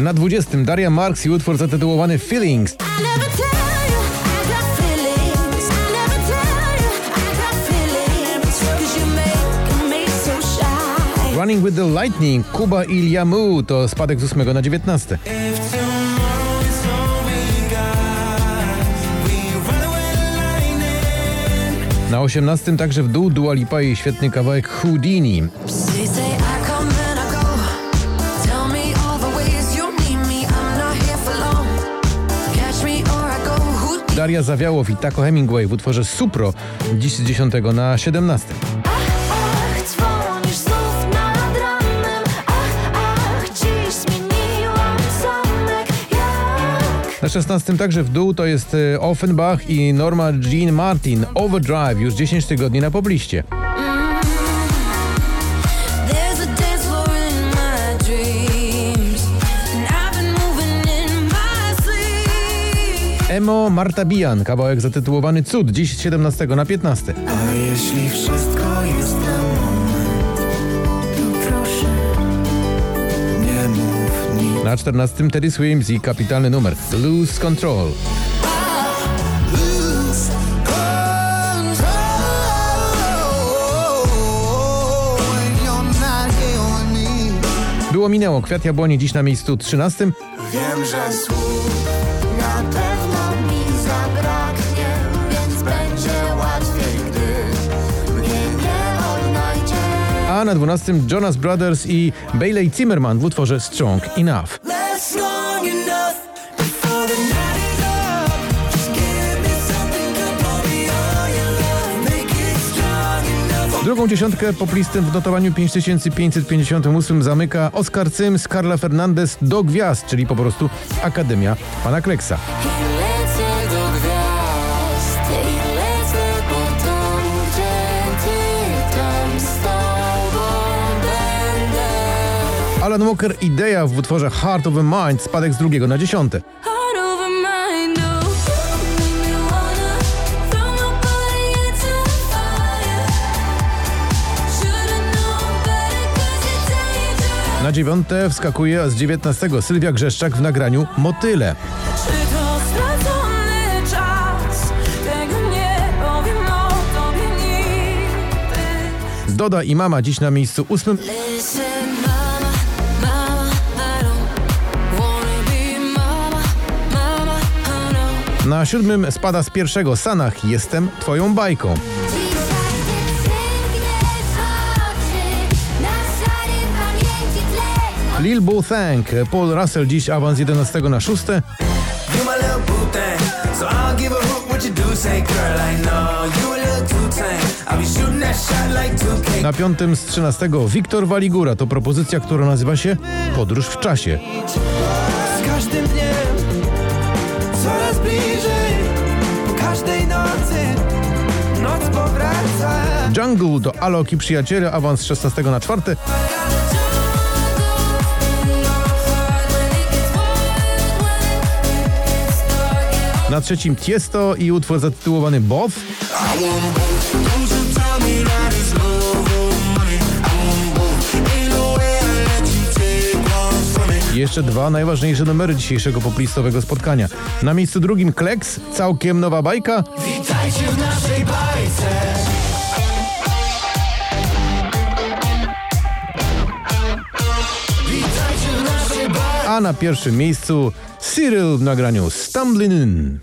Na 20 Daria Marks i utwór zatytułowany Feelings. Running with the Lightning, Kuba i Liamu to spadek z 8 na 19. Na 18 także w dół Dua Lipa i świetny kawałek Houdini. Daria Zawiałow i Taco Hemingway w utworze Supro dziś z 10 na 17. Ach, ach, dzwonisz znów nad ranem. Ach, ach, dziś zmieniłam zamek. Jak? Na 16 także w dół to jest e, Offenbach i Norma Jean Martin Overdrive już 10 tygodni na pobliście. Emo Marta Bijan, kawałek zatytułowany Cud, dziś z 17 na 15. A jeśli wszystko jest na moment, To proszę. nie mów nic. Na 14 Teddy Swims i kapitalny numer Lose Control. Było minęło, Kwiat Jabłoni dziś na miejscu 13. Wiem, że słów Na pewno A na 12 Jonas Brothers i Bailey Zimmerman w utworze Strong Enough. Drugą dziesiątkę poplistem w notowaniu 5558 zamyka Oscar Sims, Carla Fernandez do gwiazd, czyli po prostu Akademia Pana Kleksa. Alan Walker Idea w utworze Heart of a Mind, spadek z drugiego na dziesiąte. Dangerous. Na dziewiąte wskakuje z 19 Sylwia Grzeszczak w nagraniu Motyle. Doda i Mama dziś na miejscu ósmym. Na siódmym spada z pierwszego Sanach Jestem Twoją bajką. Lil Bo Thank, Paul Russell dziś awans z 11 na 6. You my little boo thing, so I'll give a hoot what you do. Say, girl, I know you a little too tame. I'll be shooting that shot like 2K. Na piątym z 13 Wiktor Waligura to propozycja, która nazywa się Podróż w czasie. Z każdym dniem Jungle do Alok i Przyjaciele awans z 16 na 4. Na trzecim Tiesto i utwór zatytułowany Bow. Jeszcze dwa najważniejsze numery dzisiejszego poplistowego spotkania. Na miejscu drugim Kleks, całkiem nowa bajka. Witajcie w naszej bajce. A na pierwszym miejscu Cyril w nagraniu Stumbling In.